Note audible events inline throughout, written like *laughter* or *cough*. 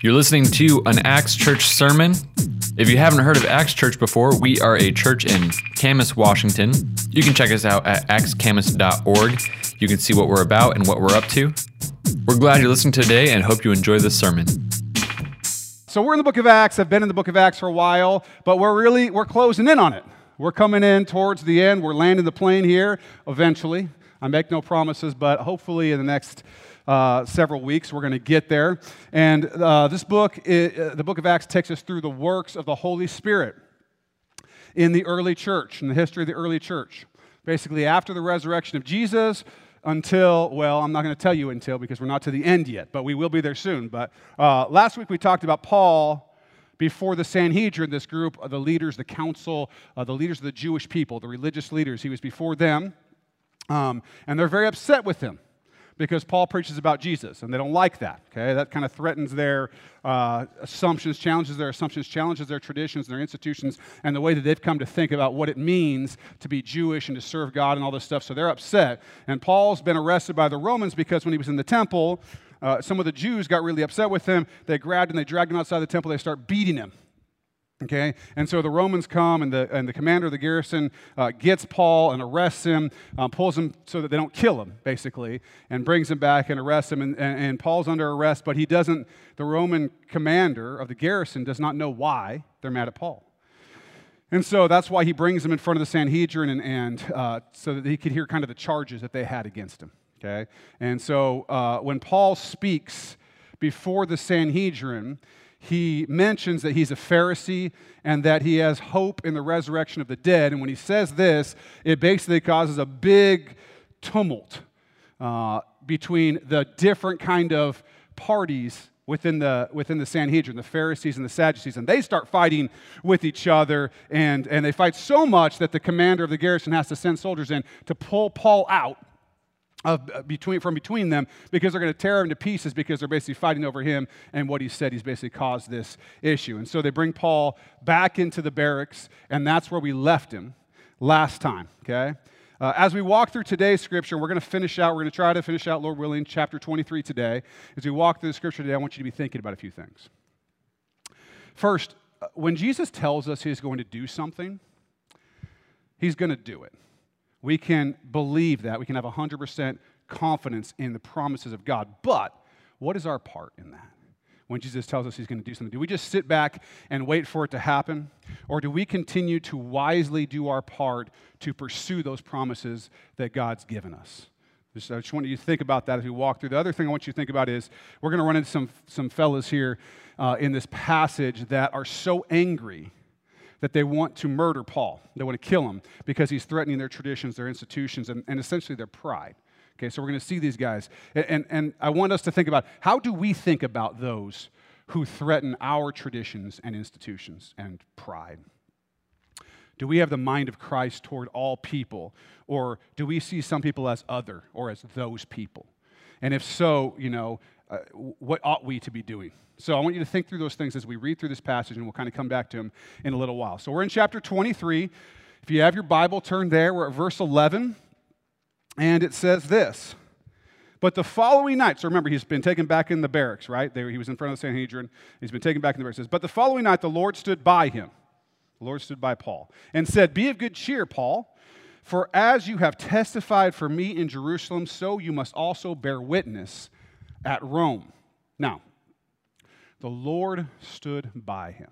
You're listening to an Acts Church sermon. If you haven't heard of Acts Church before, we are a church in Camas, Washington. You can check us out at actscamas.org. You can see what we're about and what we're up to. We're glad you're listening today and hope you enjoy this sermon. So we're in the book of Acts. I've been in the book of Acts for a while, but we're really we're closing in on it. We're coming in towards the end. We're landing the plane here eventually. I make no promises, but hopefully in the next uh, several weeks. We're going to get there. And uh, this book, uh, the book of Acts, takes us through the works of the Holy Spirit in the early church, in the history of the early church. Basically, after the resurrection of Jesus, until, well, I'm not going to tell you until because we're not to the end yet, but we will be there soon. But uh, last week we talked about Paul before the Sanhedrin, this group of the leaders, the council, uh, the leaders of the Jewish people, the religious leaders. He was before them, um, and they're very upset with him because Paul preaches about Jesus, and they don't like that. Okay, that kind of threatens their uh, assumptions, challenges their assumptions, challenges their traditions, and their institutions, and the way that they've come to think about what it means to be Jewish and to serve God and all this stuff. So they're upset. And Paul's been arrested by the Romans because when he was in the temple, uh, some of the Jews got really upset with him. They grabbed him, they dragged him outside the temple, they start beating him. Okay, and so the Romans come, and the, and the commander of the garrison uh, gets Paul and arrests him, uh, pulls him so that they don't kill him, basically, and brings him back and arrests him. And, and, and, Paul's under arrest, but he doesn't, the Roman commander of the garrison does not know why they're mad at Paul. And so that's why he brings him in front of the Sanhedrin, and, and uh, so that he could hear kind of the charges that they had against him. Okay, and so uh, when Paul speaks before the Sanhedrin, he mentions that he's a Pharisee and that he has hope in the resurrection of the dead. And when he says this, it basically causes a big tumult uh, between the different kind of parties within the, within the Sanhedrin, the Pharisees and the Sadducees, and they start fighting with each other, and, and they fight so much that the commander of the garrison has to send soldiers in to pull Paul out between, from between them because they're going to tear him to pieces because they're basically fighting over him and what he said. He's basically caused this issue. And so they bring Paul back into the barracks, and that's where we left him last time, okay? Uh, as we walk through today's scripture, we're going to finish out, we're going to try to finish out, Lord willing, chapter 23 today. As we walk through the scripture today, I want you to be thinking about a few things. First, uh, when Jesus tells us he's going to do something, he's going to do it we can believe that. We can have 100% confidence in the promises of God. But what is our part in that? When Jesus tells us he's going to do something, do we just sit back and wait for it to happen? Or do we continue to wisely do our part to pursue those promises that God's given us? I just want you to think about that as we walk through. The other thing I want you to think about is we're going to run into some, some fellas here uh, in this passage that are so angry that they want to murder Paul. They want to kill him because he's threatening their traditions, their institutions, and, and essentially their pride. Okay, so we're going to see these guys. And, and, and I want us to think about how do we think about those who threaten our traditions and institutions and pride? Do we have the mind of Christ toward all people? Or do we see some people as other or as those people? And if so, you know, uh, what ought we to be doing? So I want you to think through those things as we read through this passage, and we'll kind of come back to them in a little while. So we're in chapter 23. If you have your Bible turned there, we're at verse 11, and it says this. But the following night, so remember, he's been taken back in the barracks, right? There, he was in front of the Sanhedrin. He's been taken back in the barracks. But the following night, the Lord stood by him. The Lord stood by Paul and said, Be of good cheer, Paul, for as you have testified for me in Jerusalem, so you must also bear witness at Rome. Now, the Lord stood by him.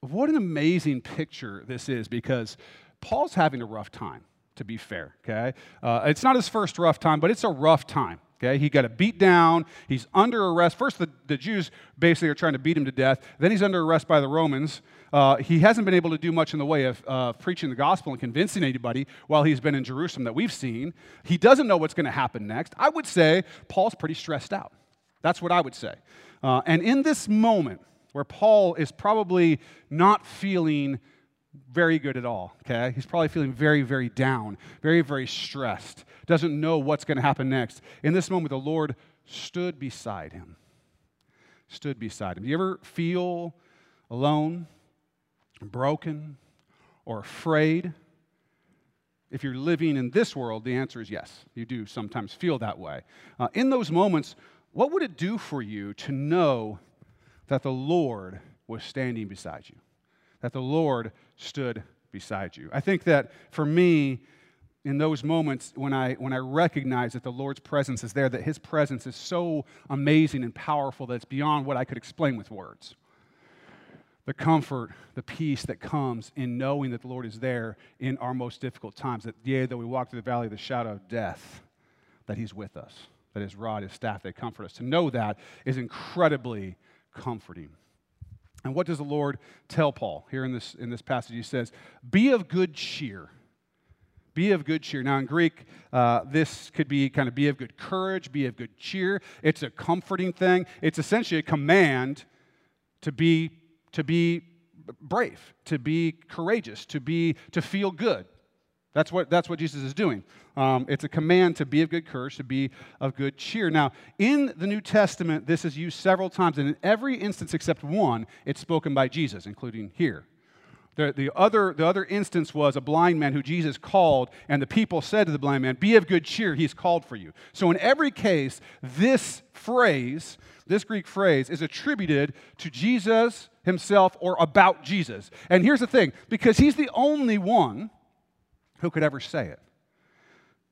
What an amazing picture this is because Paul's having a rough time, to be fair, okay? Uh, it's not his first rough time, but it's a rough time. Okay, he got a beat down. He's under arrest. First, the, the Jews basically are trying to beat him to death. Then he's under arrest by the Romans. Uh, he hasn't been able to do much in the way of uh, preaching the gospel and convincing anybody while he's been in Jerusalem that we've seen. He doesn't know what's going to happen next. I would say Paul's pretty stressed out. That's what I would say. Uh, and in this moment where Paul is probably not feeling very good at all, okay? He's probably feeling very, very down, very, very stressed, doesn't know what's going to happen next. In this moment, the Lord stood beside him. Stood beside him. Do you ever feel alone, broken, or afraid? If you're living in this world, the answer is yes. You do sometimes feel that way. Uh, in those moments, what would it do for you to know that the Lord was standing beside you? That the Lord stood beside you. I think that for me, in those moments when I, when I recognize that the Lord's presence is there, that His presence is so amazing and powerful that it's beyond what I could explain with words. The comfort, the peace that comes in knowing that the Lord is there in our most difficult times, that yea, though we walk through the valley of the shadow of death, that He's with us, that His rod, His staff, they comfort us. To know that is incredibly comforting. And what does the Lord tell Paul here in this, in this passage? He says, Be of good cheer. Be of good cheer. Now, in Greek, uh, this could be kind of be of good courage, be of good cheer. It's a comforting thing. It's essentially a command to be, to be brave, to be courageous, to, be, to feel good. That's what, that's what Jesus is doing. Um, it's a command to be of good courage, to be of good cheer. Now, in the New Testament, this is used several times, and in every instance except one, it's spoken by Jesus, including here. The, the, other, the other instance was a blind man who Jesus called, and the people said to the blind man, Be of good cheer, he's called for you. So, in every case, this phrase, this Greek phrase, is attributed to Jesus himself or about Jesus. And here's the thing because he's the only one who could ever say it.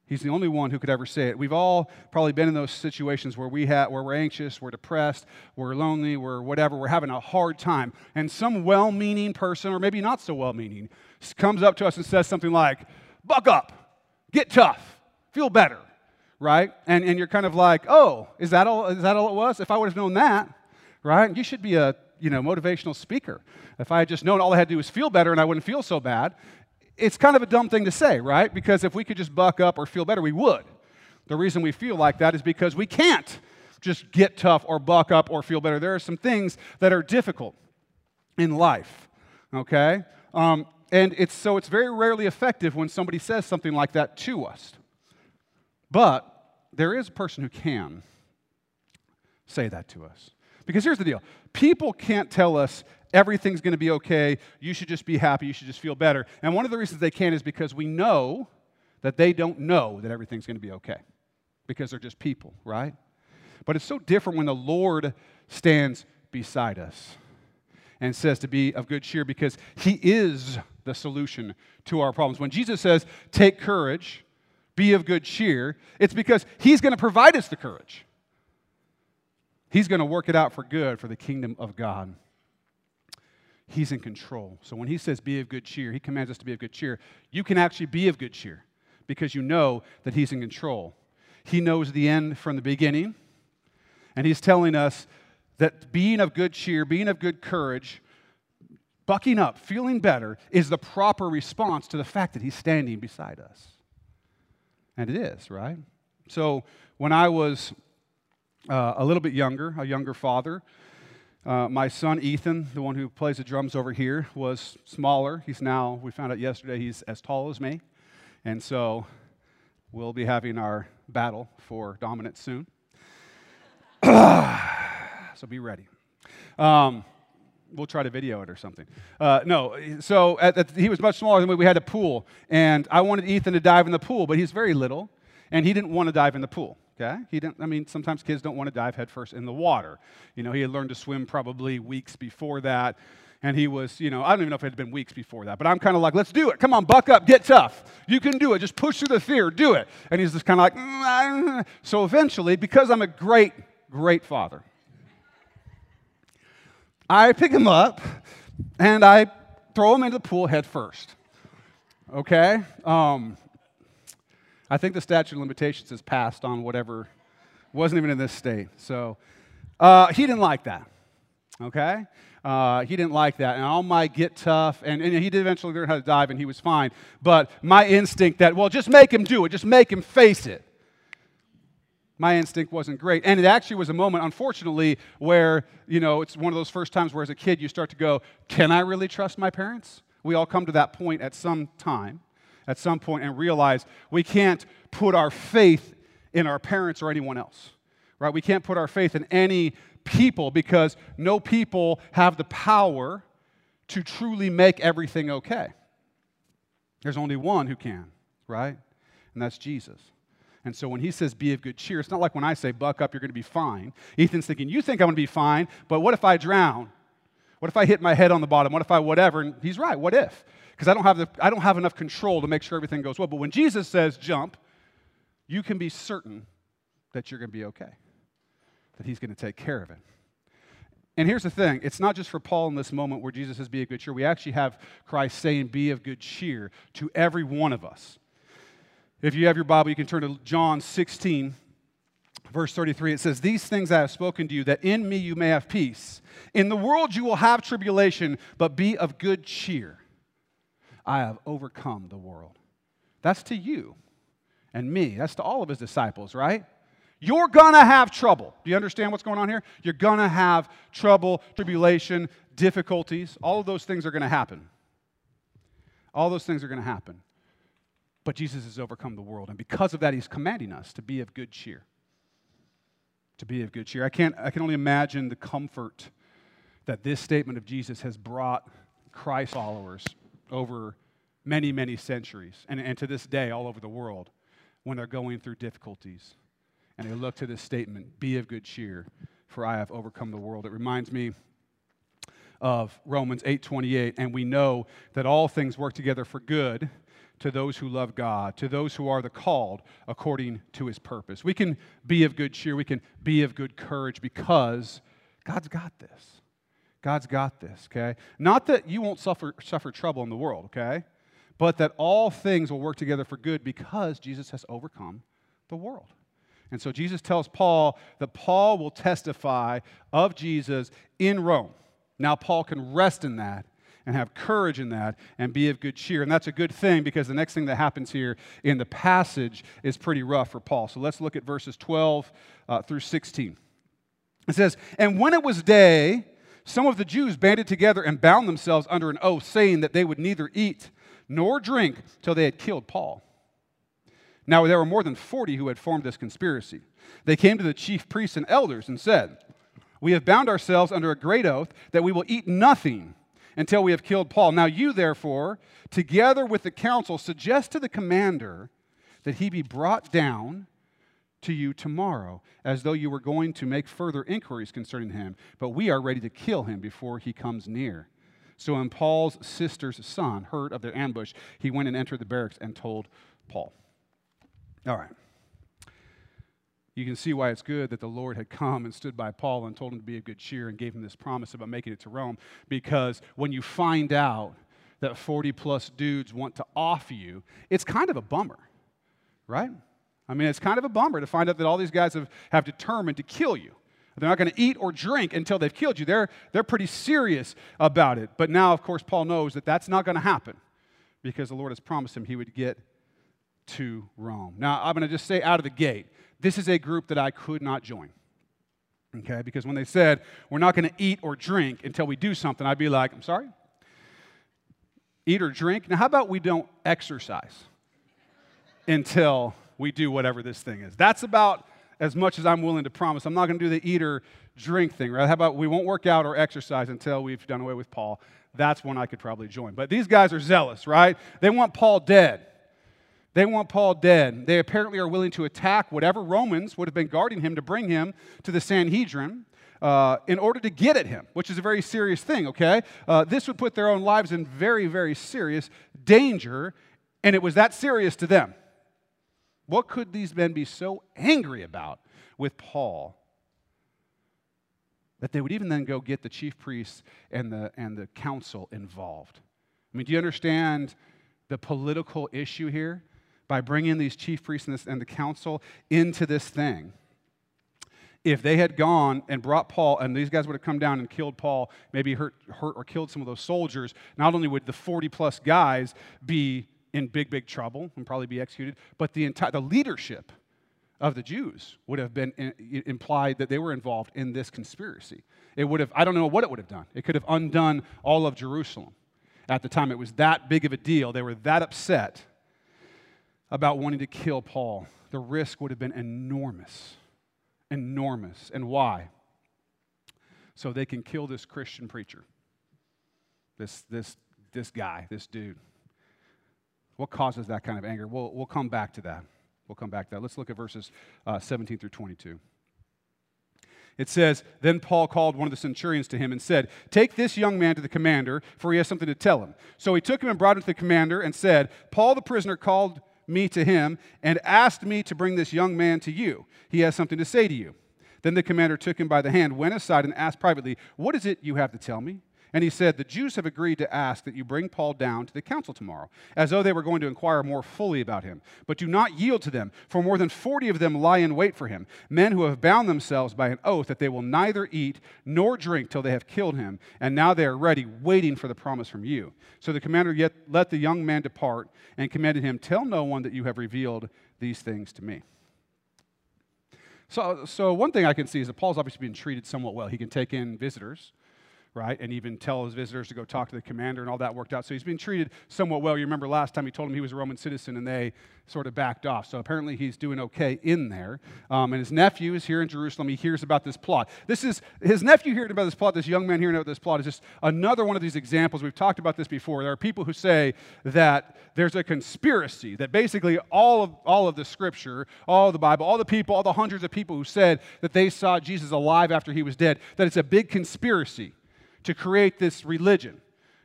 He's the only one who could ever say it. We've all probably been in those situations where, we have, where we're anxious, we're depressed, we're lonely, we're whatever, we're having a hard time. And some well meaning person, or maybe not so well meaning, comes up to us and says something like, Buck up, get tough, feel better, right? And, and you're kind of like, Oh, is that, all, is that all it was? If I would have known that, right? You should be a you know, motivational speaker. If I had just known all I had to do was feel better and I wouldn't feel so bad, it's kind of a dumb thing to say, right? Because if we could just buck up or feel better, we would. The reason we feel like that is because we can't just get tough or buck up or feel better. There are some things that are difficult in life, okay? Um, and it's, so it's very rarely effective when somebody says something like that to us. But there is a person who can say that to us. Because here's the deal people can't tell us everything's going to be okay. You should just be happy. You should just feel better. And one of the reasons they can't is because we know that they don't know that everything's going to be okay because they're just people, right? But it's so different when the Lord stands beside us and says to be of good cheer because he is the solution to our problems. When Jesus says, take courage, be of good cheer, it's because he's going to provide us the courage. He's going to work it out for good for the kingdom of God. He's in control. So when he says be of good cheer, he commands us to be of good cheer. You can actually be of good cheer because you know that he's in control. He knows the end from the beginning, and he's telling us that being of good cheer, being of good courage, bucking up, feeling better is the proper response to the fact that he's standing beside us. And it is, right? So when I was uh, a little bit younger, a younger father, uh, my son Ethan, the one who plays the drums over here, was smaller. He's now, we found out yesterday, he's as tall as me. And so we'll be having our battle for dominance soon. *coughs* so be ready. Um, we'll try to video it or something. Uh, no, so at, at, he was much smaller than me. We had a pool, and I wanted Ethan to dive in the pool, but he's very little, and he didn't want to dive in the pool. Okay? He didn't, I mean, sometimes kids don't want to dive headfirst in the water. You know, he had learned to swim probably weeks before that. And he was, you know, I don't even know if it had been weeks before that, but I'm kind of like, let's do it. Come on, buck up, get tough. You can do it. Just push through the fear, do it. And he's just kind of like, mm, so eventually, because I'm a great, great father, I pick him up and I throw him into the pool head first. Okay? Um, I think the statute of limitations has passed on whatever wasn't even in this state. So uh, he didn't like that. Okay? Uh, he didn't like that. And all my get tough, and, and he did eventually learn how to dive, and he was fine. But my instinct that, well, just make him do it, just make him face it. My instinct wasn't great. And it actually was a moment, unfortunately, where, you know, it's one of those first times where as a kid you start to go, can I really trust my parents? We all come to that point at some time at some point and realize we can't put our faith in our parents or anyone else, right? We can't put our faith in any people because no people have the power to truly make everything okay. There's only one who can, right? And that's Jesus. And so when he says be of good cheer, it's not like when I say buck up, you're going to be fine. Ethan's thinking, you think I'm going to be fine, but what if I drown? What if I hit my head on the bottom? What if I whatever? And he's right, what if? Because I, don't have the, I don't have enough control to make sure everything goes well. But when Jesus says jump, you can be certain that you're going to be okay, that he's going to take care of it. And here's the thing it's not just for Paul in this moment where Jesus says, Be of good cheer. We actually have Christ saying, Be of good cheer to every one of us. If you have your Bible, you can turn to John 16, verse 33. It says, These things I have spoken to you, that in me you may have peace. In the world you will have tribulation, but be of good cheer. I have overcome the world. That's to you and me. That's to all of his disciples, right? You're gonna have trouble. Do you understand what's going on here? You're gonna have trouble, tribulation, difficulties. All of those things are gonna happen. All those things are gonna happen. But Jesus has overcome the world. And because of that, he's commanding us to be of good cheer. To be of good cheer. I, can't, I can only imagine the comfort that this statement of Jesus has brought Christ followers over many, many centuries, and, and to this day, all over the world, when they're going through difficulties. And they look to this statement be of good cheer for i have overcome the world. It reminds me of romans 8.28 and we know that all things work together for good to those who love god to those who are the called according to his purpose. We can be of good cheer we can be of good courage because god's got this god's got this okay not that you won't suffer, suffer trouble in the world okay but that all things will work together for good because jesus has overcome the world and so Jesus tells Paul that Paul will testify of Jesus in Rome. Now, Paul can rest in that and have courage in that and be of good cheer. And that's a good thing because the next thing that happens here in the passage is pretty rough for Paul. So let's look at verses 12 uh, through 16. It says, And when it was day, some of the Jews banded together and bound themselves under an oath, saying that they would neither eat nor drink till they had killed Paul. Now, there were more than 40 who had formed this conspiracy. They came to the chief priests and elders and said, We have bound ourselves under a great oath that we will eat nothing until we have killed Paul. Now, you, therefore, together with the council, suggest to the commander that he be brought down to you tomorrow, as though you were going to make further inquiries concerning him. But we are ready to kill him before he comes near. So when Paul's sister's son heard of their ambush, he went and entered the barracks and told Paul. All right. You can see why it's good that the Lord had come and stood by Paul and told him to be of good cheer and gave him this promise about making it to Rome. Because when you find out that 40 plus dudes want to off you, it's kind of a bummer, right? I mean, it's kind of a bummer to find out that all these guys have, have determined to kill you. They're not going to eat or drink until they've killed you. They're, they're pretty serious about it. But now, of course, Paul knows that that's not going to happen because the Lord has promised him he would get to Rome. Now, I'm going to just say out of the gate, this is a group that I could not join. Okay, because when they said we're not going to eat or drink until we do something, I'd be like, I'm sorry? Eat or drink? Now, how about we don't exercise until we do whatever this thing is? That's about as much as I'm willing to promise. I'm not going to do the eat or drink thing, right? How about we won't work out or exercise until we've done away with Paul? That's one I could probably join. But these guys are zealous, right? They want Paul dead. They want Paul dead. They apparently are willing to attack whatever Romans would have been guarding him to bring him to the Sanhedrin. Uh, in order to get at him, which is a very serious thing, okay? Uh, this would put their own lives in very, very serious danger, and it was that serious to them. What could these men be so angry about with Paul that they would even then go get the chief priests and the, and the council involved? I mean, do you understand the political issue here? by bringing these chief priests and, this, and the council into this thing. If they had gone and brought Paul, and these guys would have come down and killed Paul, maybe hurt, hurt or killed some of those soldiers, not only would the 40 plus guys be in big, big trouble and probably be executed, but the entire the leadership of the Jews would have been eh, in, implied that they were involved in this conspiracy. It would have, I don't know what it would have done. It could have undone all of Jerusalem. At the time, it was that big of a deal. They were that upset about wanting to kill Paul, the risk would have been enormous. Enormous. And why? So they can kill this Christian preacher, this, this, this guy, this dude. What causes that kind of anger? We'll, we'll come back to that. We'll come back to that. Let's look at verses uh, 17 through 22. It says, Then Paul called one of the centurions to him and said, Take this young man to the commander, for he has something to tell him. So he took him and brought him to the commander and said, Paul the prisoner called me to him and asked me to bring this young man to you. He has something to say to you. Then the commander took him by the hand, went aside, and asked privately, What is it you have to tell me? And he said, The Jews have agreed to ask that you bring Paul down to the council tomorrow, as though they were going to inquire more fully about him. But do not yield to them, for more than forty of them lie in wait for him, men who have bound themselves by an oath that they will neither eat nor drink till they have killed him. And now they are ready, waiting for the promise from you. So the commander yet let the young man depart and commanded him, Tell no one that you have revealed these things to me. So, so one thing I can see is that Paul's obviously being treated somewhat well. He can take in visitors right? And even tell his visitors to go talk to the commander, and all that worked out. So he's been treated somewhat well. You remember last time he told him he was a Roman citizen, and they sort of backed off. So apparently he's doing okay in there. Um, and his nephew is here in Jerusalem. He hears about this plot. This is his nephew hearing about this plot. This young man hearing about this plot is just another one of these examples. We've talked about this before. There are people who say that there's a conspiracy that basically all of all of the Scripture, all the Bible, all the people, all the hundreds of people who said that they saw Jesus alive after he was dead, that it's a big conspiracy to create this religion.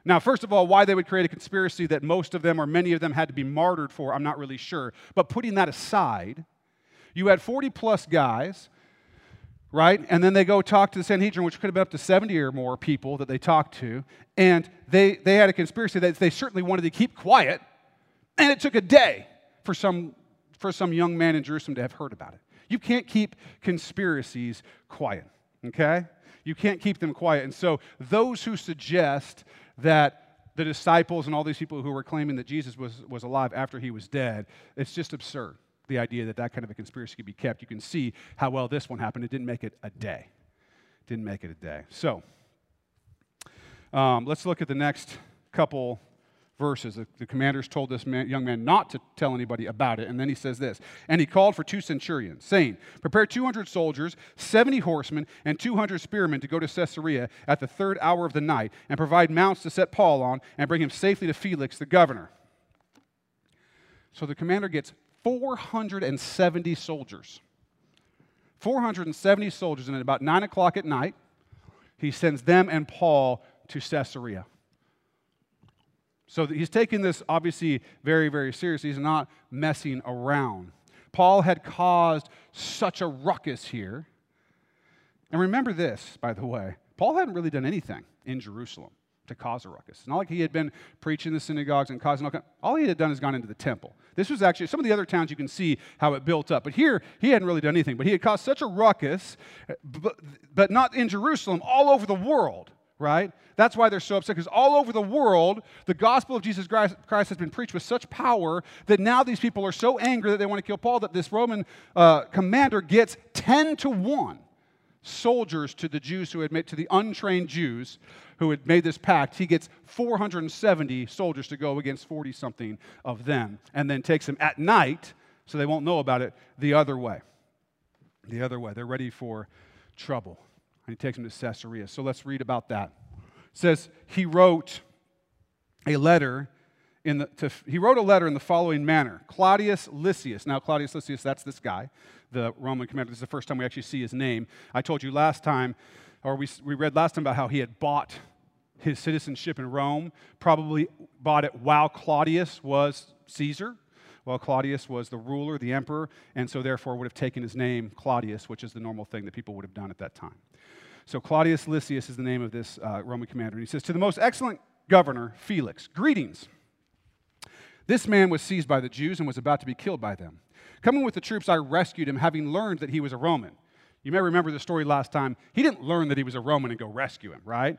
Now, first of all, why they would create a conspiracy that most of them or many of them had to be martyred for, I'm not really sure. But putting that aside, you had 40 plus guys, right? And then they go talk to the Sanhedrin, which could have been up to 70 or more people that they talked to. And they, they had a conspiracy that they certainly wanted to keep quiet. And it took a day for some, for some young man in Jerusalem to have heard about it. You can't keep conspiracies quiet, okay? You can't keep them quiet. And so, those who suggest that the disciples and all these people who were claiming that Jesus was, was alive after he was dead, it's just absurd. The idea that that kind of a conspiracy could be kept. You can see how well this one happened. It didn't make it a day. Didn't make it a day. So, um, let's look at the next couple verses. The, the commanders told this man, young man not to tell anybody about it. And then he says this And he called for two centurions, saying, Prepare 200 soldiers, 70 horsemen, and 200 spearmen to go to Caesarea at the third hour of the night, and provide mounts to set Paul on, and bring him safely to Felix, the governor. So the commander gets 470 soldiers. 470 soldiers, and at about 9 o'clock at night, he sends them and Paul to Caesarea. So he's taking this obviously very, very seriously. He's not messing around. Paul had caused such a ruckus here. And remember this, by the way Paul hadn't really done anything in Jerusalem to cause a ruckus. It's not like he had been preaching the synagogues and causing all kind. All he had done is gone into the temple. This was actually some of the other towns you can see how it built up, but here he hadn't really done anything. But he had caused such a ruckus, eh, but, but not in Jerusalem, all over the world right? That's why they're so upset, because all over the world, the gospel of Jesus Christ has been preached with such power that now these people are so angry that they want to kill Paul that this Roman uh, commander gets 10 to 1 soldiers to the Jews who made, to the untrained Jews who had made this pact. He gets 470 soldiers to go against 40 something of them, and then takes them at night, so they won't know about it, the other way. The other way. They're ready for trouble and he takes him to Caesarea. So let's read about that. It says he wrote a letter in the, to, he wrote a letter in the following manner Claudius Lysias. Now, Claudius Lysias, that's this guy, the Roman commander. This is the first time we actually see his name. I told you last time, or we, we read last time about how he had bought his citizenship in Rome, probably bought it while Claudius was Caesar. While Claudius was the ruler, the emperor, and so therefore would have taken his name Claudius, which is the normal thing that people would have done at that time. So Claudius Lysias is the name of this uh, Roman commander. And he says, To the most excellent governor, Felix, greetings. This man was seized by the Jews and was about to be killed by them. Coming with the troops, I rescued him, having learned that he was a Roman. You may remember the story last time. He didn't learn that he was a Roman and go rescue him, right?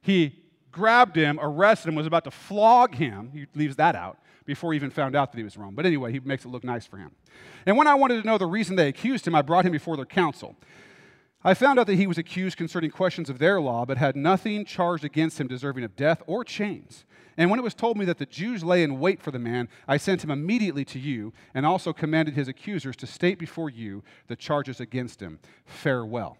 He grabbed him, arrested him, was about to flog him. He leaves that out before he even found out that he was wrong. But anyway, he makes it look nice for him. And when I wanted to know the reason they accused him, I brought him before their council. I found out that he was accused concerning questions of their law, but had nothing charged against him deserving of death or chains. And when it was told me that the Jews lay in wait for the man, I sent him immediately to you, and also commanded his accusers to state before you the charges against him. Farewell.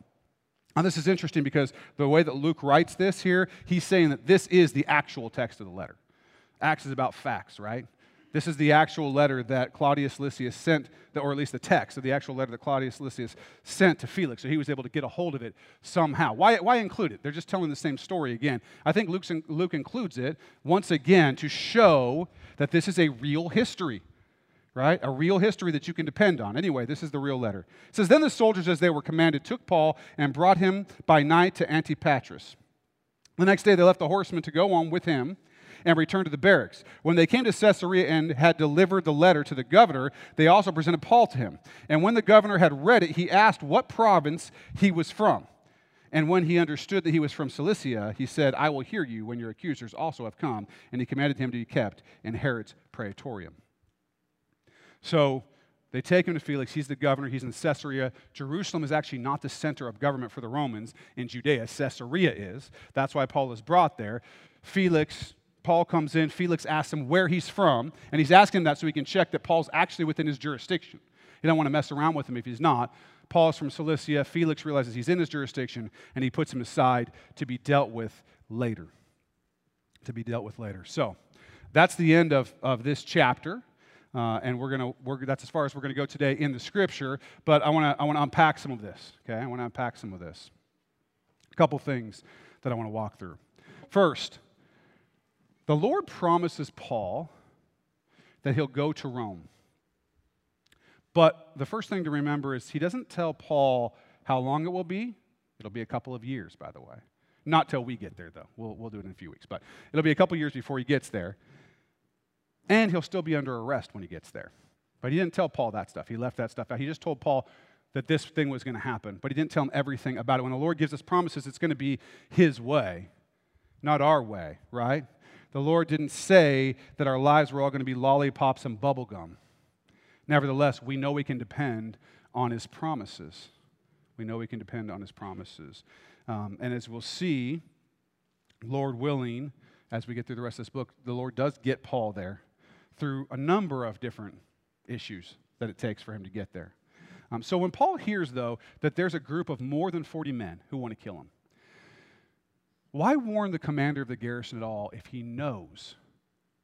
Now, this is interesting because the way that Luke writes this here, he's saying that this is the actual text of the letter. Acts is about facts, right? This is the actual letter that Claudius Lysias sent, or at least the text of the actual letter that Claudius Lysias sent to Felix. So he was able to get a hold of it somehow. Why, why include it? They're just telling the same story again. I think Luke's, Luke includes it once again to show that this is a real history right? A real history that you can depend on. Anyway, this is the real letter. It says, Then the soldiers, as they were commanded, took Paul and brought him by night to Antipatris. The next day they left the horsemen to go on with him and returned to the barracks. When they came to Caesarea and had delivered the letter to the governor, they also presented Paul to him. And when the governor had read it, he asked what province he was from. And when he understood that he was from Cilicia, he said, I will hear you when your accusers also have come. And he commanded him to be kept in Herod's praetorium. So they take him to Felix. He's the governor. He's in Caesarea. Jerusalem is actually not the center of government for the Romans in Judea. Caesarea is. That's why Paul is brought there. Felix Paul comes in, Felix asks him where he's from, and he's asking that so he can check that Paul's actually within his jurisdiction. He don't want to mess around with him if he's not. Paul is from Cilicia. Felix realizes he's in his jurisdiction, and he puts him aside to be dealt with later. To be dealt with later. So that's the end of, of this chapter. Uh, and we're gonna we're, that's as far as we're gonna go today in the scripture. But I want to I want to unpack some of this. Okay, I want to unpack some of this. A couple things that I want to walk through. First, the Lord promises Paul that he'll go to Rome. But the first thing to remember is he doesn't tell Paul how long it will be. It'll be a couple of years, by the way. Not till we get there, though. We'll, we'll do it in a few weeks. But it'll be a couple years before he gets there. And he'll still be under arrest when he gets there. But he didn't tell Paul that stuff. He left that stuff out. He just told Paul that this thing was going to happen. But he didn't tell him everything about it. When the Lord gives us promises, it's going to be his way, not our way, right? the Lord didn't say that our lives were all going to be lollipops and bubblegum. Nevertheless, we know we can depend on His promises. We know we can depend on His promises. Um, and as we'll see, Lord willing, as we get through the rest of this book, the Lord does get Paul there through a number of different issues that it takes for him to get there. Um, so when Paul hears, though, that there's a group of more than 40 men who want to kill him, why warn the commander of the garrison at all if he knows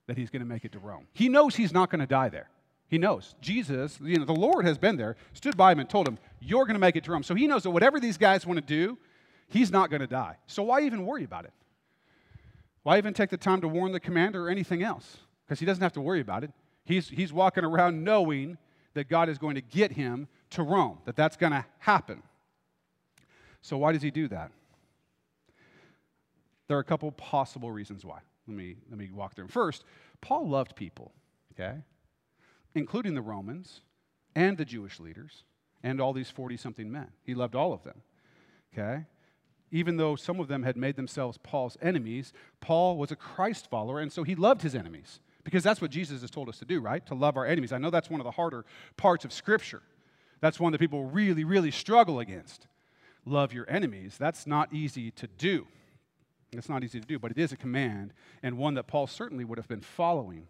that he's going to make it to Rome? He knows he's not going to die there. He knows. Jesus, you know, the Lord has been there, stood by him and told him, You're going to make it to Rome. So he knows that whatever these guys want to do, he's not going to die. So why even worry about it? Why even take the time to warn the commander or anything else? Because he doesn't have to worry about it. He's, he's walking around knowing that God is going to get him to Rome, that that's going to happen. So why does he do that? There are a couple possible reasons why. Let me, let me walk through them. First, Paul loved people, okay? Including the Romans and the Jewish leaders and all these 40 something men. He loved all of them, okay? Even though some of them had made themselves Paul's enemies, Paul was a Christ follower, and so he loved his enemies because that's what Jesus has told us to do, right? To love our enemies. I know that's one of the harder parts of Scripture. That's one that people really, really struggle against. Love your enemies. That's not easy to do. It's not easy to do, but it is a command, and one that Paul certainly would have been following.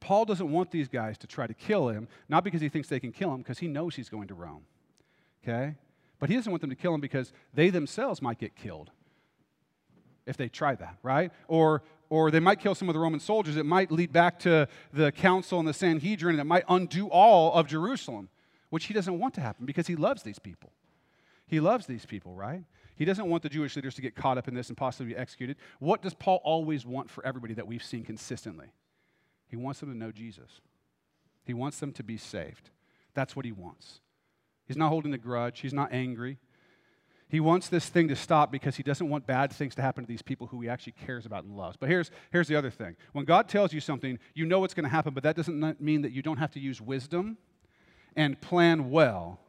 Paul doesn't want these guys to try to kill him, not because he thinks they can kill him, because he knows he's going to Rome. Okay? But he doesn't want them to kill him because they themselves might get killed if they try that, right? Or, or they might kill some of the Roman soldiers. It might lead back to the council and the Sanhedrin, and it might undo all of Jerusalem, which he doesn't want to happen because he loves these people. He loves these people, right? He doesn't want the Jewish leaders to get caught up in this and possibly be executed. What does Paul always want for everybody that we've seen consistently? He wants them to know Jesus. He wants them to be saved. That's what he wants. He's not holding a grudge, he's not angry. He wants this thing to stop because he doesn't want bad things to happen to these people who he actually cares about and loves. But here's, here's the other thing when God tells you something, you know what's going to happen, but that doesn't mean that you don't have to use wisdom and plan well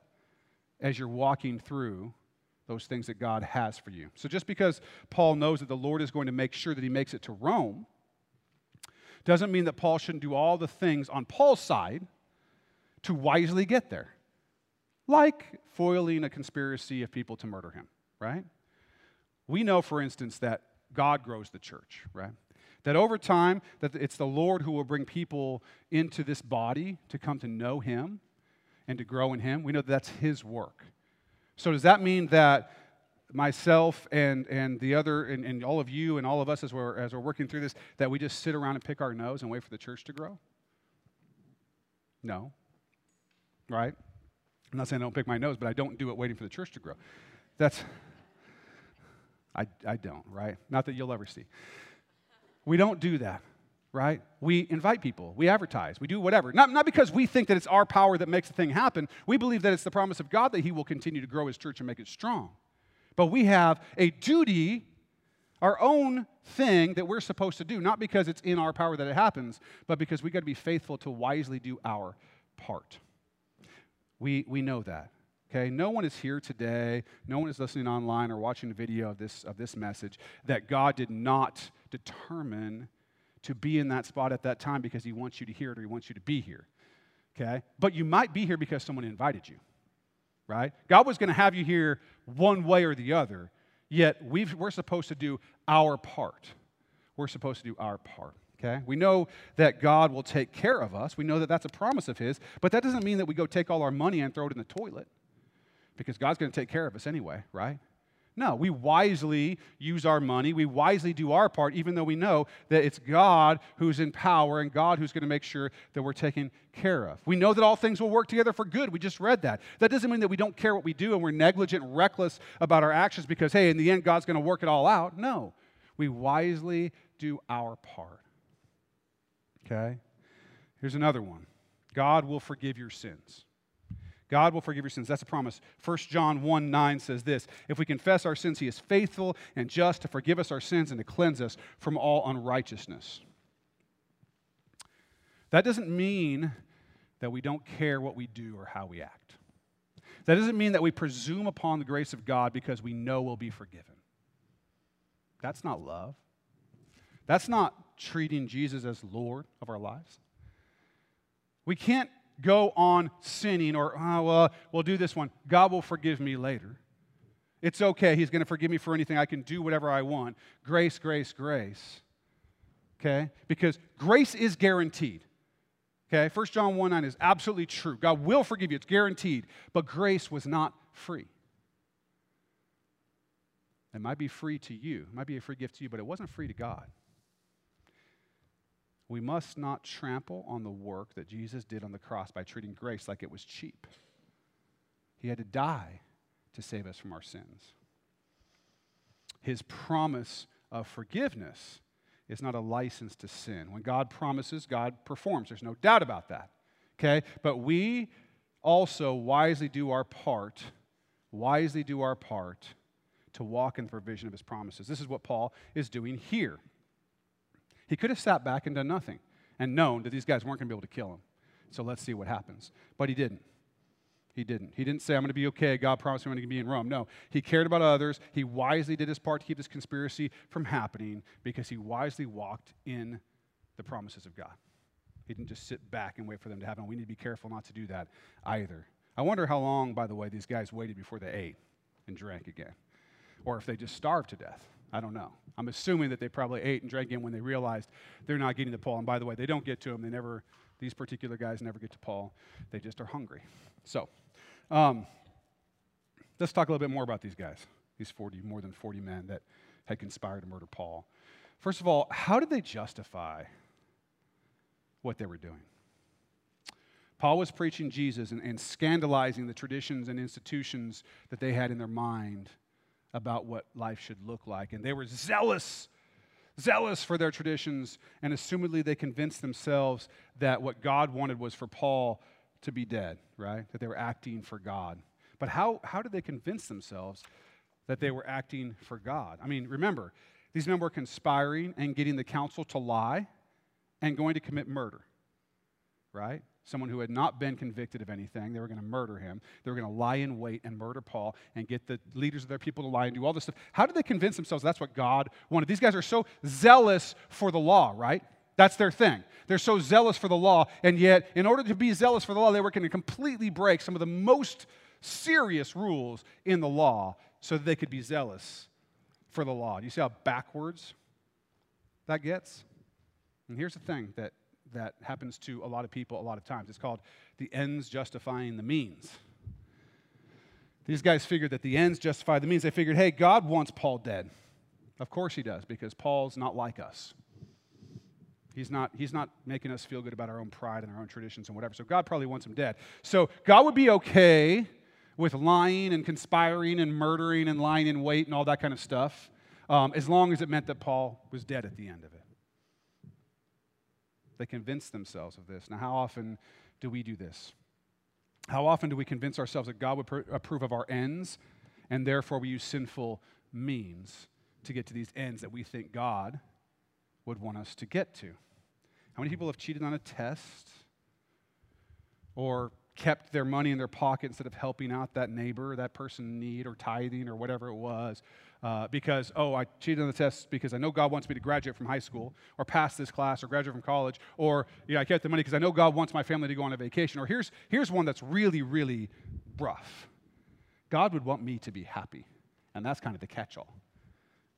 as you're walking through those things that God has for you. So just because Paul knows that the Lord is going to make sure that he makes it to Rome, doesn't mean that Paul shouldn't do all the things on Paul's side to wisely get there. Like foiling a conspiracy of people to murder him, right? We know, for instance, that God grows the church, right? That over time, that it's the Lord who will bring people into this body to come to know him and to grow in him. We know that that's his work. So, does that mean that myself and, and the other, and, and all of you and all of us as we're, as we're working through this, that we just sit around and pick our nose and wait for the church to grow? No. Right? I'm not saying I don't pick my nose, but I don't do it waiting for the church to grow. That's, I, I don't, right? Not that you'll ever see. We don't do that, right? We invite people, we advertise, we do whatever. Not, not because we think that it's our power that makes the thing happen. We believe that it's the promise of God that He will continue to grow His church and make it strong. But we have a duty, our own thing that we're supposed to do, not because it's in our power that it happens, but because we got to be faithful to wisely do our part. We, we know that. Okay, no one is here today, no one is listening online or watching a video of this, of this message that God did not determine to be in that spot at that time because he wants you to hear it or he wants you to be here. Okay? But you might be here because someone invited you, right? God was going to have you here one way or the other, yet we we're supposed to do our part. We're supposed to do our part. Okay? We know that God will take care of us. We know that that's a promise of His, but that doesn't mean that we go take all our money and throw it in the toilet because God's going to take care of us anyway, right? No, we wisely use our money. We wisely do our part, even though we know that it's God who's in power and God who's going to make sure that we're taken care of. We know that all things will work together for good. We just read that. That doesn't mean that we don't care what we do and we're negligent reckless about our actions because, hey, in the end, God's going to work it all out. No, we wisely do our part. Okay? Here's another one God will forgive your sins. God will forgive your sins. That's a promise. 1 John 1 9 says this If we confess our sins, he is faithful and just to forgive us our sins and to cleanse us from all unrighteousness. That doesn't mean that we don't care what we do or how we act. That doesn't mean that we presume upon the grace of God because we know we'll be forgiven. That's not love. That's not treating Jesus as Lord of our lives. We can't go on sinning or, oh, well, we'll do this one. God will forgive me later. It's okay. He's going to forgive me for anything. I can do whatever I want. Grace, grace, grace. Okay? Because grace is guaranteed. Okay? 1 John 1 9 is absolutely true. God will forgive you, it's guaranteed. But grace was not free. It might be free to you, it might be a free gift to you, but it wasn't free to God. We must not trample on the work that Jesus did on the cross by treating grace like it was cheap. He had to die to save us from our sins. His promise of forgiveness is not a license to sin. When God promises, God performs. There's no doubt about that. Okay? But we also wisely do our part, wisely do our part to walk in the provision of his promises. This is what Paul is doing here. He could have sat back and done nothing and known that these guys weren't going to be able to kill him. So let's see what happens. But he didn't. He didn't. He didn't say, I'm going to be okay. God promised me I'm going to be in Rome. No. He cared about others. He wisely did his part to keep this conspiracy from happening because he wisely walked in the promises of God. He didn't just sit back and wait for them to happen. We need to be careful not to do that either. I wonder how long, by the way, these guys waited before they ate and drank again, or if they just starved to death. I don't know. I'm assuming that they probably ate and drank in when they realized they're not getting to Paul. And by the way, they don't get to him. They never, these particular guys never get to Paul. They just are hungry. So, um, let's talk a little bit more about these guys, these 40, more than 40 men that had conspired to murder Paul. First of all, how did they justify what they were doing? Paul was preaching Jesus and, and scandalizing the traditions and institutions that they had in their mind about what life should look like. And they were zealous, zealous for their traditions, and assumedly they convinced themselves that what God wanted was for Paul to be dead, right? That they were acting for God. But how, how did they convince themselves that they were acting for God? I mean, remember, these men were conspiring and getting the council to lie and going to commit murder, right? Someone who had not been convicted of anything. They were going to murder him. They were going to lie in wait and murder Paul and get the leaders of their people to lie and do all this stuff. How did they convince themselves that's what God wanted? These guys are so zealous for the law, right? That's their thing. They're so zealous for the law, and yet, in order to be zealous for the law, they were going to completely break some of the most serious rules in the law so that they could be zealous for the law. Do you see how backwards that gets? And here's the thing that that happens to a lot of people a lot of times. It's called the ends justifying the means. These guys figured that the ends justify the means. They figured, hey, God wants Paul dead. Of course he does, because Paul's not like us. He's not, he's not making us feel good about our own pride and our own traditions and whatever. So God probably wants him dead. So God would be okay with lying and conspiring and murdering and lying in wait and all that kind of stuff, um, as long as it meant that Paul was dead at the end of it. They convince themselves of this. Now, how often do we do this? How often do we convince ourselves that God would pr- approve of our ends, and therefore we use sinful means to get to these ends that we think God would want us to get to? How many people have cheated on a test or kept their money in their pocket instead of helping out that neighbor, that person in need, or tithing, or whatever it was? Uh, because, oh, I cheated on the test because I know God wants me to graduate from high school, or pass this class, or graduate from college, or you know, I kept the money because I know God wants my family to go on a vacation. Or here's, here's one that's really, really rough God would want me to be happy. And that's kind of the catch all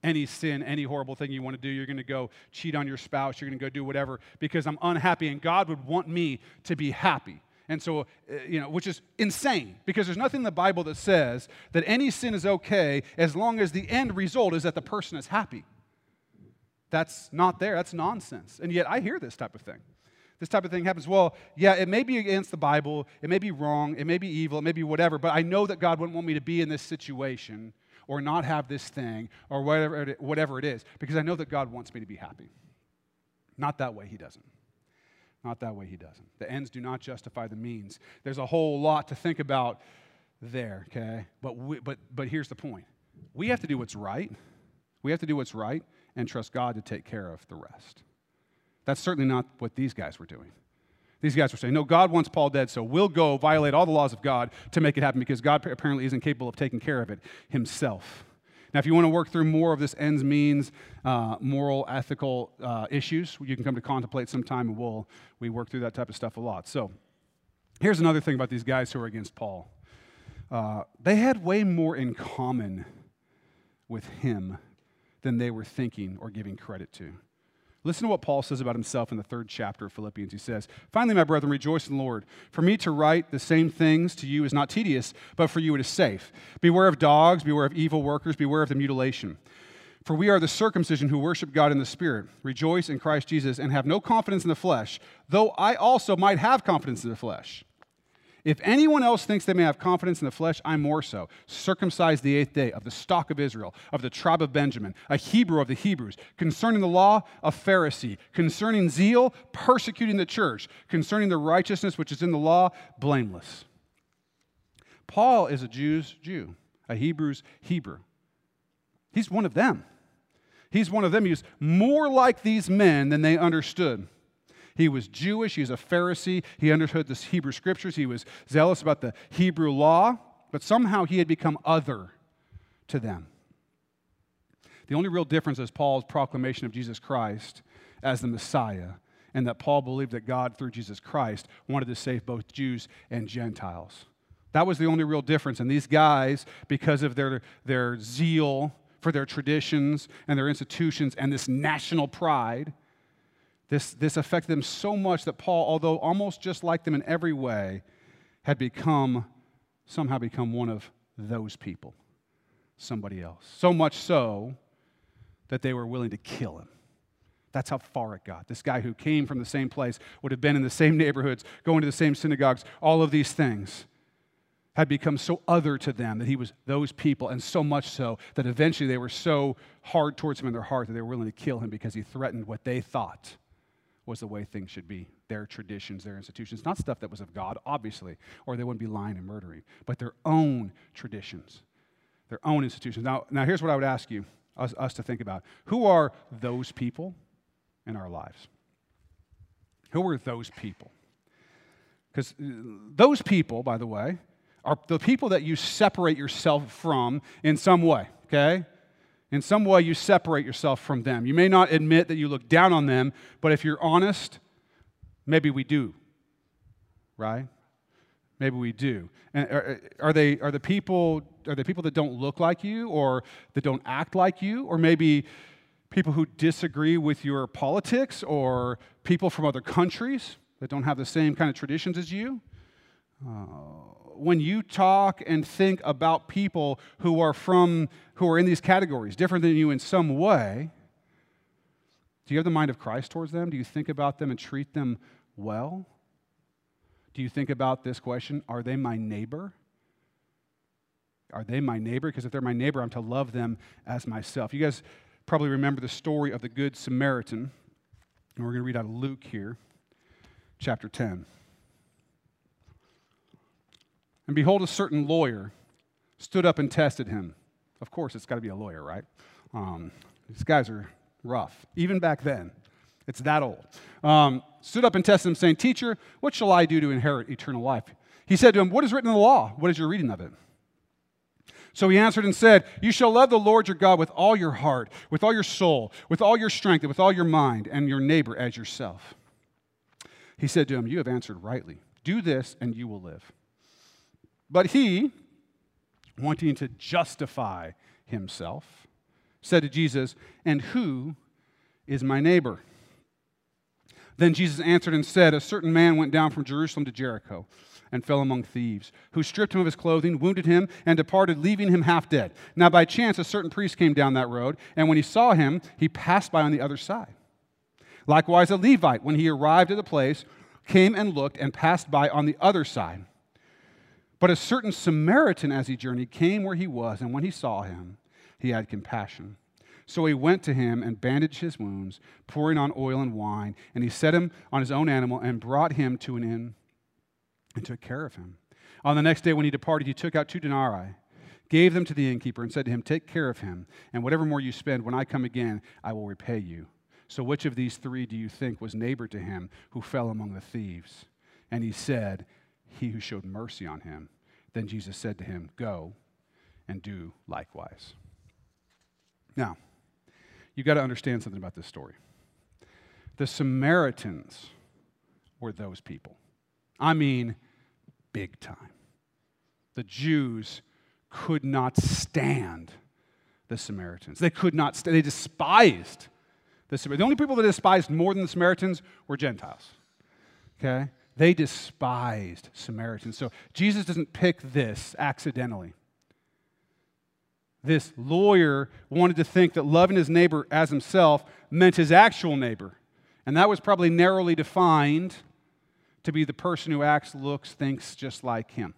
any sin, any horrible thing you want to do. You're going to go cheat on your spouse. You're going to go do whatever because I'm unhappy, and God would want me to be happy. And so, uh, you know, which is insane because there's nothing in the Bible that says that any sin is okay as long as the end result is that the person is happy. That's not there. That's nonsense. And yet I hear this type of thing. This type of thing happens. Well, yeah, it may be against the Bible, it may be wrong, it may be evil, it may be whatever, but I know that God wouldn't want me to be in this situation or not have this thing or whatever it, whatever it is because I know that God wants me to be happy. Not that way, He doesn't. Not that way, He doesn't. The ends do not justify the means. There's a whole lot to think about there, okay? But, we, but, but here's the point we have to do what's right. We have to do what's right and trust God to take care of the rest. That's certainly not what these guys were doing. These guys were saying, no, God wants Paul dead, so we'll go violate all the laws of God to make it happen because God apparently isn't capable of taking care of it himself. Now, if you want to work through more of this ends means, uh, moral, ethical uh, issues, you can come to contemplate sometime, and we'll we work through that type of stuff a lot. So, here's another thing about these guys who are against Paul. Uh, they had way more in common with him than they were thinking or giving credit to. Listen to what Paul says about himself in the third chapter of Philippians. He says, Finally, my brethren, rejoice in the Lord. For me to write the same things to you is not tedious, but for you it is safe. Beware of dogs, beware of evil workers, beware of the mutilation. For we are the circumcision who worship God in the Spirit, rejoice in Christ Jesus, and have no confidence in the flesh, though I also might have confidence in the flesh. If anyone else thinks they may have confidence in the flesh, I'm more so. Circumcised the eighth day, of the stock of Israel, of the tribe of Benjamin, a Hebrew of the Hebrews, concerning the law, a Pharisee, concerning zeal, persecuting the church, concerning the righteousness which is in the law, blameless. Paul is a Jew's Jew, a Hebrew's Hebrew. He's one of them. He's one of them. He's more like these men than they understood. He was Jewish, he was a Pharisee, he understood the Hebrew scriptures, he was zealous about the Hebrew law, but somehow he had become other to them. The only real difference is Paul's proclamation of Jesus Christ as the Messiah, and that Paul believed that God, through Jesus Christ, wanted to save both Jews and Gentiles. That was the only real difference. And these guys, because of their, their zeal for their traditions and their institutions and this national pride, this, this affected them so much that Paul, although almost just like them in every way, had become, somehow become one of those people, somebody else. So much so that they were willing to kill him. That's how far it got. This guy who came from the same place, would have been in the same neighborhoods, going to the same synagogues, all of these things had become so other to them that he was those people, and so much so that eventually they were so hard towards him in their heart that they were willing to kill him because he threatened what they thought was the way things should be their traditions, their institutions. Not stuff that was of God, obviously, or they wouldn't be lying and murdering, but their own traditions, their own institutions. Now, now here's what I would ask you, us, us to think about. Who are those people in our lives? Who are those people? Because uh, those people, by the way, are the people that you separate yourself from in some way, okay? In some way, you separate yourself from them. You may not admit that you look down on them, but if you're honest, maybe we do, right? Maybe we do. And are, are, they are the people are they people that don't look like you or that don't act like you or maybe people who disagree with your politics or people from other countries that don't have the same kind of traditions as you? Uh, when you talk and think about people who are from, who are in these categories, different than you in some way, do you have the mind of Christ towards them? Do you think about them and treat them well? Do you think about this question Are they my neighbor? Are they my neighbor? Because if they're my neighbor, I'm to love them as myself. You guys probably remember the story of the Good Samaritan. And we're going to read out of Luke here, chapter 10. And behold, a certain lawyer stood up and tested him. Of course, it's got to be a lawyer, right? Um, these guys are rough, even back then. It's that old. Um, stood up and tested him, saying, Teacher, what shall I do to inherit eternal life? He said to him, What is written in the law? What is your reading of it? So he answered and said, You shall love the Lord your God with all your heart, with all your soul, with all your strength, and with all your mind, and your neighbor as yourself. He said to him, You have answered rightly. Do this, and you will live. But he, wanting to justify himself, said to Jesus, And who is my neighbor? Then Jesus answered and said, A certain man went down from Jerusalem to Jericho and fell among thieves, who stripped him of his clothing, wounded him, and departed, leaving him half dead. Now, by chance, a certain priest came down that road, and when he saw him, he passed by on the other side. Likewise, a Levite, when he arrived at the place, came and looked and passed by on the other side. But a certain Samaritan, as he journeyed, came where he was, and when he saw him, he had compassion. So he went to him and bandaged his wounds, pouring on oil and wine, and he set him on his own animal and brought him to an inn and took care of him. On the next day, when he departed, he took out two denarii, gave them to the innkeeper, and said to him, Take care of him, and whatever more you spend, when I come again, I will repay you. So which of these three do you think was neighbor to him who fell among the thieves? And he said, He who showed mercy on him. Then Jesus said to him, Go and do likewise. Now, you've got to understand something about this story. The Samaritans were those people. I mean, big time. The Jews could not stand the Samaritans. They could not, they despised the Samaritans. The only people that despised more than the Samaritans were Gentiles. Okay? They despised Samaritans. So Jesus doesn't pick this accidentally. This lawyer wanted to think that loving his neighbor as himself meant his actual neighbor. And that was probably narrowly defined to be the person who acts, looks, thinks just like him.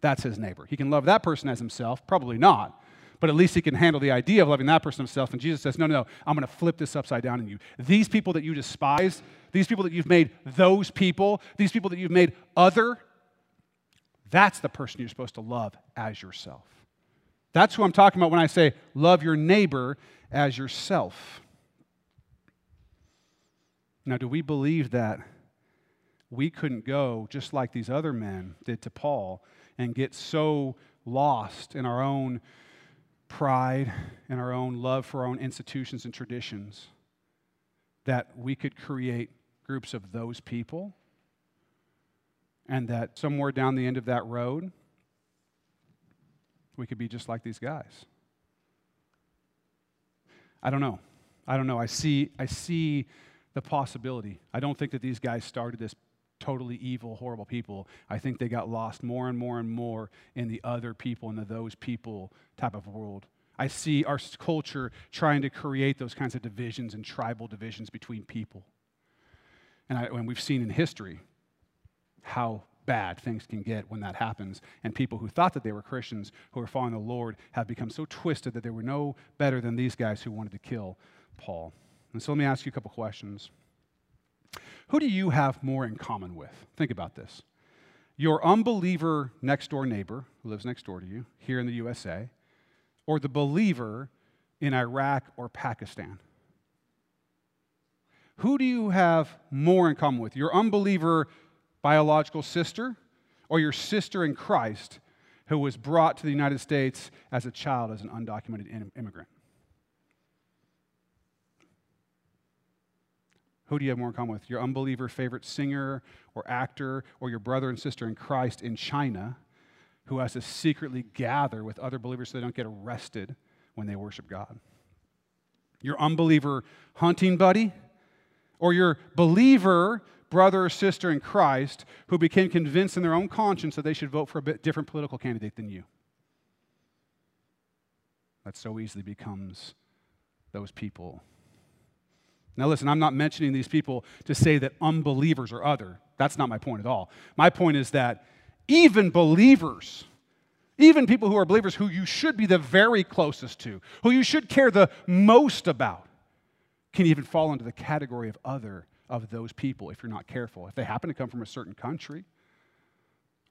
That's his neighbor. He can love that person as himself, probably not, but at least he can handle the idea of loving that person himself. And Jesus says, No, no, no, I'm going to flip this upside down in you. These people that you despise, these people that you've made those people, these people that you've made other, that's the person you're supposed to love as yourself. That's who I'm talking about when I say love your neighbor as yourself. Now, do we believe that we couldn't go just like these other men did to Paul and get so lost in our own pride and our own love for our own institutions and traditions that we could create groups of those people and that somewhere down the end of that road we could be just like these guys. I don't know. I don't know. I see i see the possibility. I don't think that these guys started this totally evil, horrible people. I think they got lost more and more and more in the other people and the those people type of world. I see our culture trying to create those kinds of divisions and tribal divisions between people. And, I, and we've seen in history how bad things can get when that happens. And people who thought that they were Christians, who were following the Lord, have become so twisted that they were no better than these guys who wanted to kill Paul. And so let me ask you a couple questions. Who do you have more in common with? Think about this. Your unbeliever next door neighbor who lives next door to you here in the USA, or the believer in Iraq or Pakistan? Who do you have more in common with? Your unbeliever biological sister or your sister in Christ who was brought to the United States as a child as an undocumented immigrant? Who do you have more in common with? Your unbeliever favorite singer or actor, or your brother and sister in Christ in China who has to secretly gather with other believers so they don't get arrested when they worship God? Your unbeliever hunting buddy, or your believer brother or sister in Christ who became convinced in their own conscience that they should vote for a bit different political candidate than you. That so easily becomes those people. Now, listen, I'm not mentioning these people to say that unbelievers are other. That's not my point at all. My point is that even believers, even people who are believers who you should be the very closest to, who you should care the most about, can even fall into the category of other of those people if you're not careful. If they happen to come from a certain country,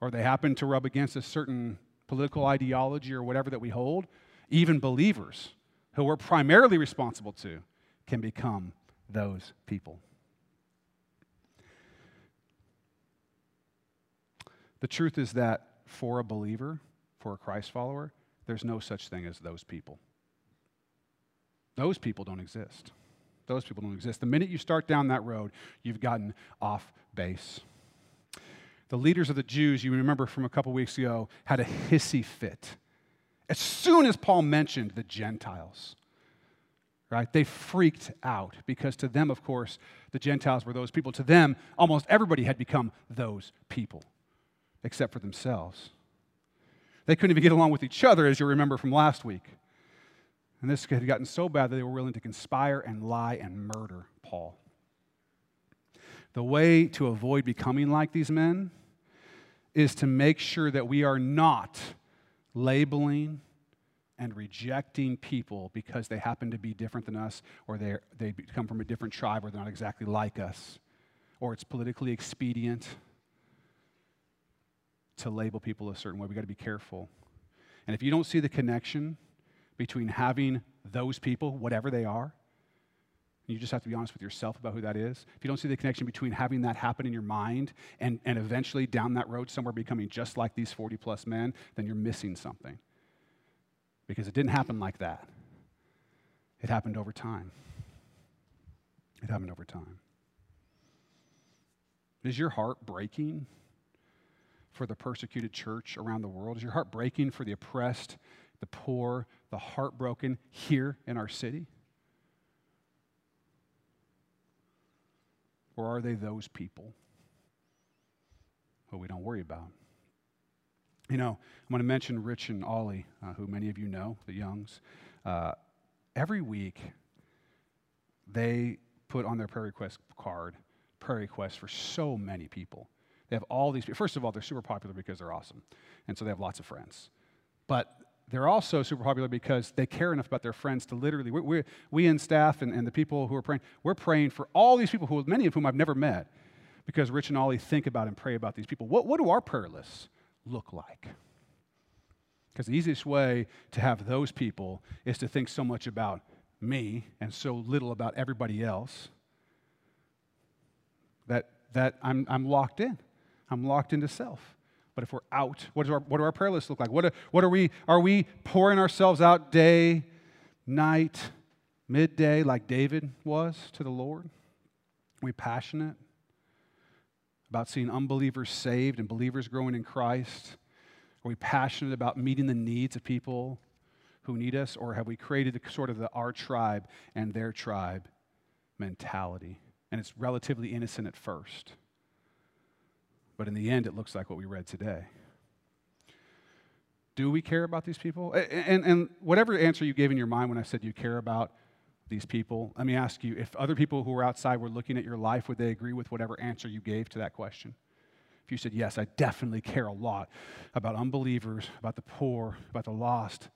or they happen to rub against a certain political ideology or whatever that we hold, even believers who we're primarily responsible to can become those people. The truth is that for a believer, for a Christ follower, there's no such thing as those people. Those people don't exist. Those people don't exist. The minute you start down that road, you've gotten off base. The leaders of the Jews, you remember from a couple weeks ago, had a hissy fit. As soon as Paul mentioned the Gentiles, right, they freaked out because to them, of course, the Gentiles were those people. To them, almost everybody had become those people, except for themselves. They couldn't even get along with each other, as you remember from last week. And this had gotten so bad that they were willing to conspire and lie and murder Paul. The way to avoid becoming like these men is to make sure that we are not labeling and rejecting people because they happen to be different than us or they they come from a different tribe or they're not exactly like us or it's politically expedient to label people a certain way. We've got to be careful. And if you don't see the connection between having those people, whatever they are, you just have to be honest with yourself about who that is. If you don't see the connection between having that happen in your mind and, and eventually down that road somewhere becoming just like these 40 plus men, then you're missing something. Because it didn't happen like that, it happened over time. It happened over time. Is your heart breaking for the persecuted church around the world? Is your heart breaking for the oppressed, the poor, the heartbroken here in our city? Or are they those people who we don't worry about? You know, I'm going to mention Rich and Ollie, uh, who many of you know, the Youngs. Uh, every week, they put on their prayer request card prayer requests for so many people. They have all these. First of all, they're super popular because they're awesome, and so they have lots of friends. But they're also super popular because they care enough about their friends to literally, we, we, we in staff and, and the people who are praying, we're praying for all these people, who, many of whom I've never met, because Rich and Ollie think about and pray about these people. What, what do our prayer lists look like? Because the easiest way to have those people is to think so much about me and so little about everybody else that, that I'm, I'm locked in. I'm locked into self. But if we're out, what, our, what do our prayer lists look like? What, what are we? Are we pouring ourselves out day, night, midday, like David was to the Lord? Are we passionate about seeing unbelievers saved and believers growing in Christ? Are we passionate about meeting the needs of people who need us? Or have we created the, sort of the our tribe and their tribe mentality? And it's relatively innocent at first. But in the end, it looks like what we read today. Do we care about these people? And, and whatever answer you gave in your mind when I said you care about these people, let me ask you if other people who were outside were looking at your life, would they agree with whatever answer you gave to that question? If you said, Yes, I definitely care a lot about unbelievers, about the poor, about the lost,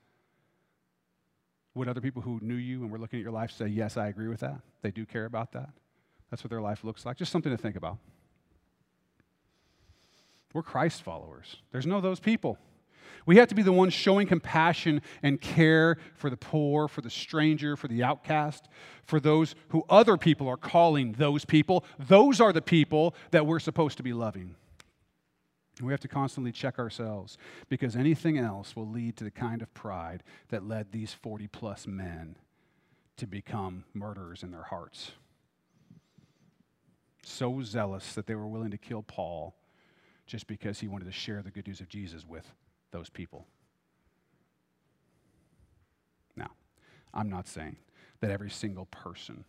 would other people who knew you and were looking at your life say, Yes, I agree with that? They do care about that? That's what their life looks like. Just something to think about. We're Christ followers. There's no those people. We have to be the ones showing compassion and care for the poor, for the stranger, for the outcast, for those who other people are calling those people. Those are the people that we're supposed to be loving. We have to constantly check ourselves because anything else will lead to the kind of pride that led these 40 plus men to become murderers in their hearts. So zealous that they were willing to kill Paul just because he wanted to share the good news of Jesus with those people. Now, I'm not saying that every single person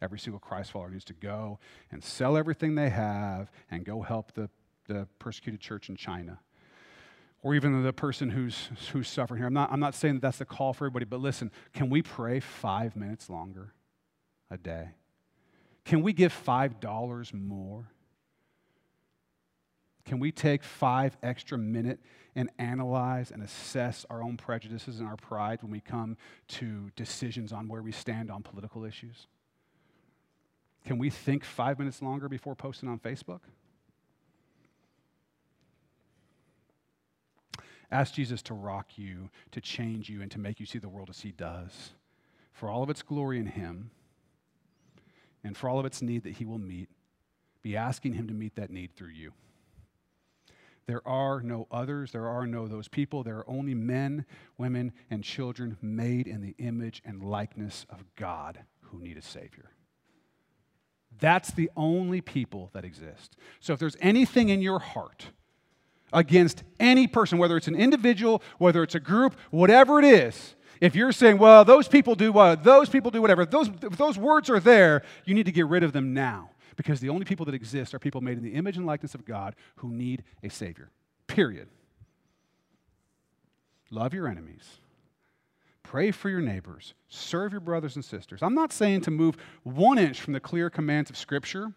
Every single Christ follower needs to go and sell everything they have and go help the, the persecuted church in China. Or even the person who's, who's suffering here. I'm not, I'm not saying that that's the call for everybody, but listen, can we pray five minutes longer a day? Can we give $5 more? Can we take five extra minutes and analyze and assess our own prejudices and our pride when we come to decisions on where we stand on political issues? Can we think five minutes longer before posting on Facebook? Ask Jesus to rock you, to change you, and to make you see the world as He does. For all of its glory in Him, and for all of its need that He will meet, be asking Him to meet that need through you. There are no others. There are no those people. There are only men, women, and children made in the image and likeness of God who need a Savior. That's the only people that exist. So if there's anything in your heart against any person, whether it's an individual, whether it's a group, whatever it is, if you're saying, well, those people do what, those people do whatever, those, those words are there, you need to get rid of them now. Because the only people that exist are people made in the image and likeness of God who need a Savior. Period. Love your enemies. Pray for your neighbors. Serve your brothers and sisters. I'm not saying to move one inch from the clear commands of Scripture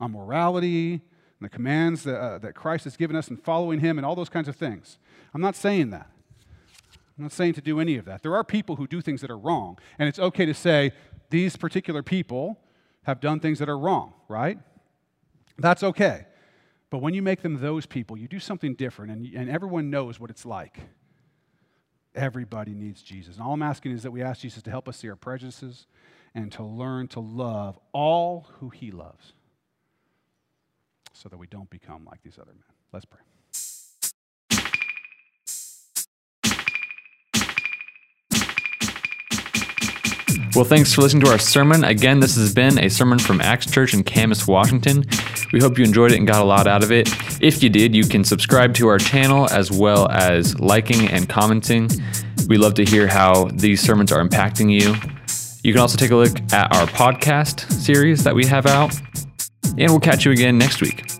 on morality and the commands that, uh, that Christ has given us and following Him and all those kinds of things. I'm not saying that. I'm not saying to do any of that. There are people who do things that are wrong, and it's okay to say these particular people have done things that are wrong, right? That's okay. But when you make them those people, you do something different, and, and everyone knows what it's like. Everybody needs Jesus. And all I'm asking is that we ask Jesus to help us see our prejudices and to learn to love all who he loves so that we don't become like these other men. Let's pray. Well, thanks for listening to our sermon. Again, this has been a sermon from Axe Church in Camas, Washington. We hope you enjoyed it and got a lot out of it. If you did, you can subscribe to our channel as well as liking and commenting. We love to hear how these sermons are impacting you. You can also take a look at our podcast series that we have out. And we'll catch you again next week.